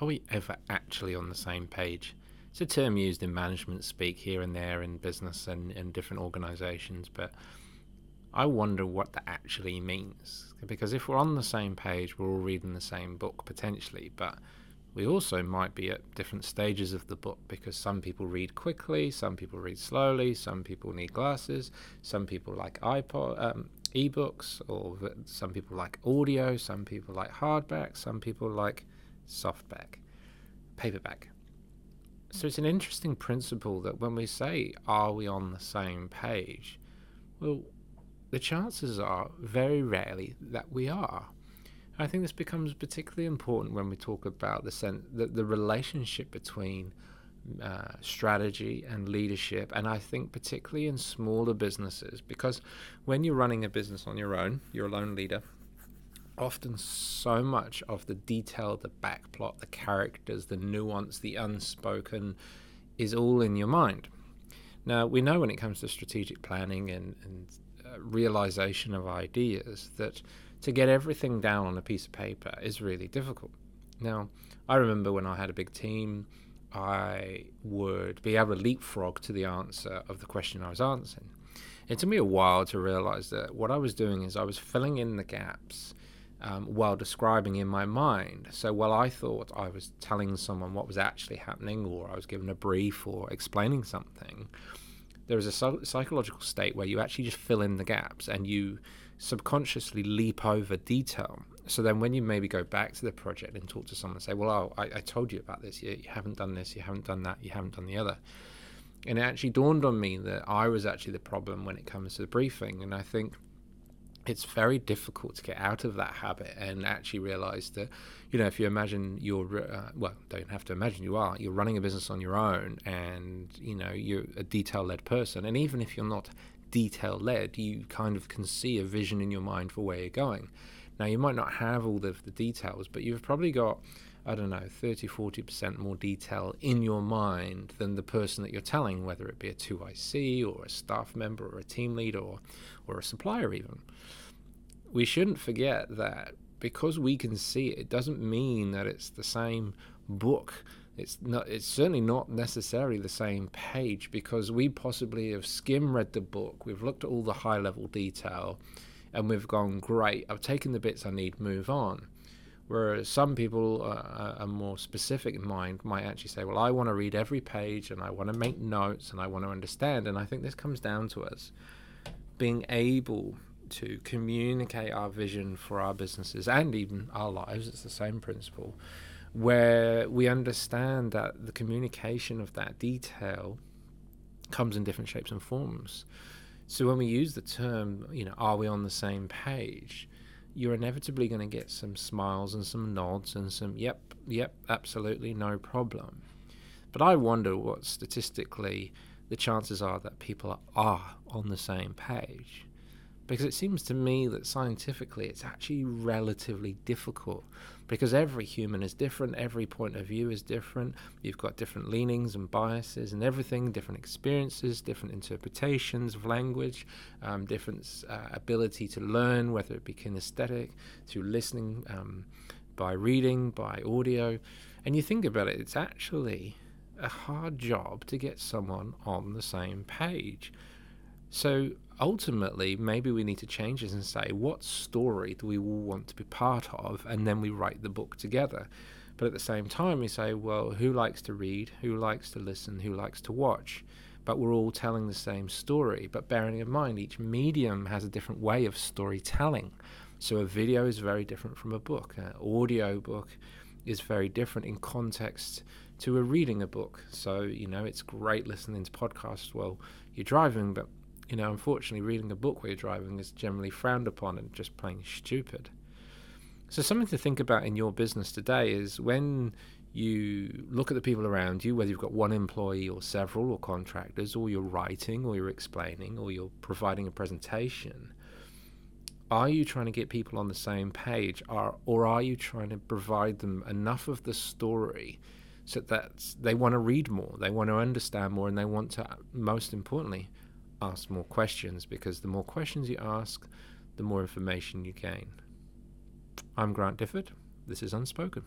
are we ever actually on the same page? It's a term used in management speak here and there in business and in different organizations, but I wonder what that actually means. Because if we're on the same page, we're all reading the same book potentially, but we also might be at different stages of the book because some people read quickly, some people read slowly, some people need glasses, some people like iPod, um, ebooks, or some people like audio, some people like hardback, some people like softback, paperback. So it's an interesting principle that when we say, are we on the same page? Well, the chances are very rarely that we are. I think this becomes particularly important when we talk about the, sen- the, the relationship between uh, strategy and leadership, and I think particularly in smaller businesses, because when you're running a business on your own, you're a lone leader. Often, so much of the detail, the backplot, the characters, the nuance, the unspoken is all in your mind. Now, we know when it comes to strategic planning and, and uh, realization of ideas that to get everything down on a piece of paper is really difficult. Now, I remember when I had a big team, I would be able to leapfrog to the answer of the question I was answering. It took me a while to realize that what I was doing is I was filling in the gaps um, while describing in my mind. So while I thought I was telling someone what was actually happening, or I was given a brief or explaining something, there is a psychological state where you actually just fill in the gaps and you subconsciously leap over detail. So then, when you maybe go back to the project and talk to someone and say, Well, oh, I, I told you about this, you, you haven't done this, you haven't done that, you haven't done the other. And it actually dawned on me that I was actually the problem when it comes to the briefing. And I think it's very difficult to get out of that habit and actually realize that, you know, if you imagine you're, uh, well, don't have to imagine you are, you're running a business on your own and, you know, you're a detail led person. And even if you're not detail led, you kind of can see a vision in your mind for where you're going. Now, you might not have all of the details, but you've probably got, I don't know, 30, 40% more detail in your mind than the person that you're telling, whether it be a 2IC or a staff member or a team leader or, or a supplier, even. We shouldn't forget that because we can see it, it doesn't mean that it's the same book it's not it's certainly not necessarily the same page because we possibly have skim read the book we've looked at all the high level detail and we've gone great i've taken the bits i need move on whereas some people uh, are more specific in mind might actually say well i want to read every page and i want to make notes and i want to understand and i think this comes down to us being able to communicate our vision for our businesses and even our lives it's the same principle where we understand that the communication of that detail comes in different shapes and forms. So when we use the term, you know, are we on the same page? You're inevitably going to get some smiles and some nods and some, yep, yep, absolutely, no problem. But I wonder what statistically the chances are that people are on the same page. Because it seems to me that scientifically it's actually relatively difficult because every human is different, every point of view is different. You've got different leanings and biases and everything, different experiences, different interpretations of language, um, different uh, ability to learn, whether it be kinesthetic, through listening, um, by reading, by audio. And you think about it, it's actually a hard job to get someone on the same page. So ultimately, maybe we need to change this and say, what story do we all want to be part of? And then we write the book together. But at the same time, we say, well, who likes to read? Who likes to listen? Who likes to watch? But we're all telling the same story. But bearing in mind, each medium has a different way of storytelling. So a video is very different from a book. An audio book is very different in context to a reading a book. So, you know, it's great listening to podcasts while you're driving, but you know, unfortunately, reading a book while you're driving is generally frowned upon and just plain stupid. So, something to think about in your business today is when you look at the people around you, whether you've got one employee or several or contractors, or you're writing or you're explaining or you're providing a presentation, are you trying to get people on the same page or, or are you trying to provide them enough of the story so that they want to read more, they want to understand more, and they want to, most importantly, ask more questions because the more questions you ask, the more information you gain. I'm Grant Difford. This is Unspoken.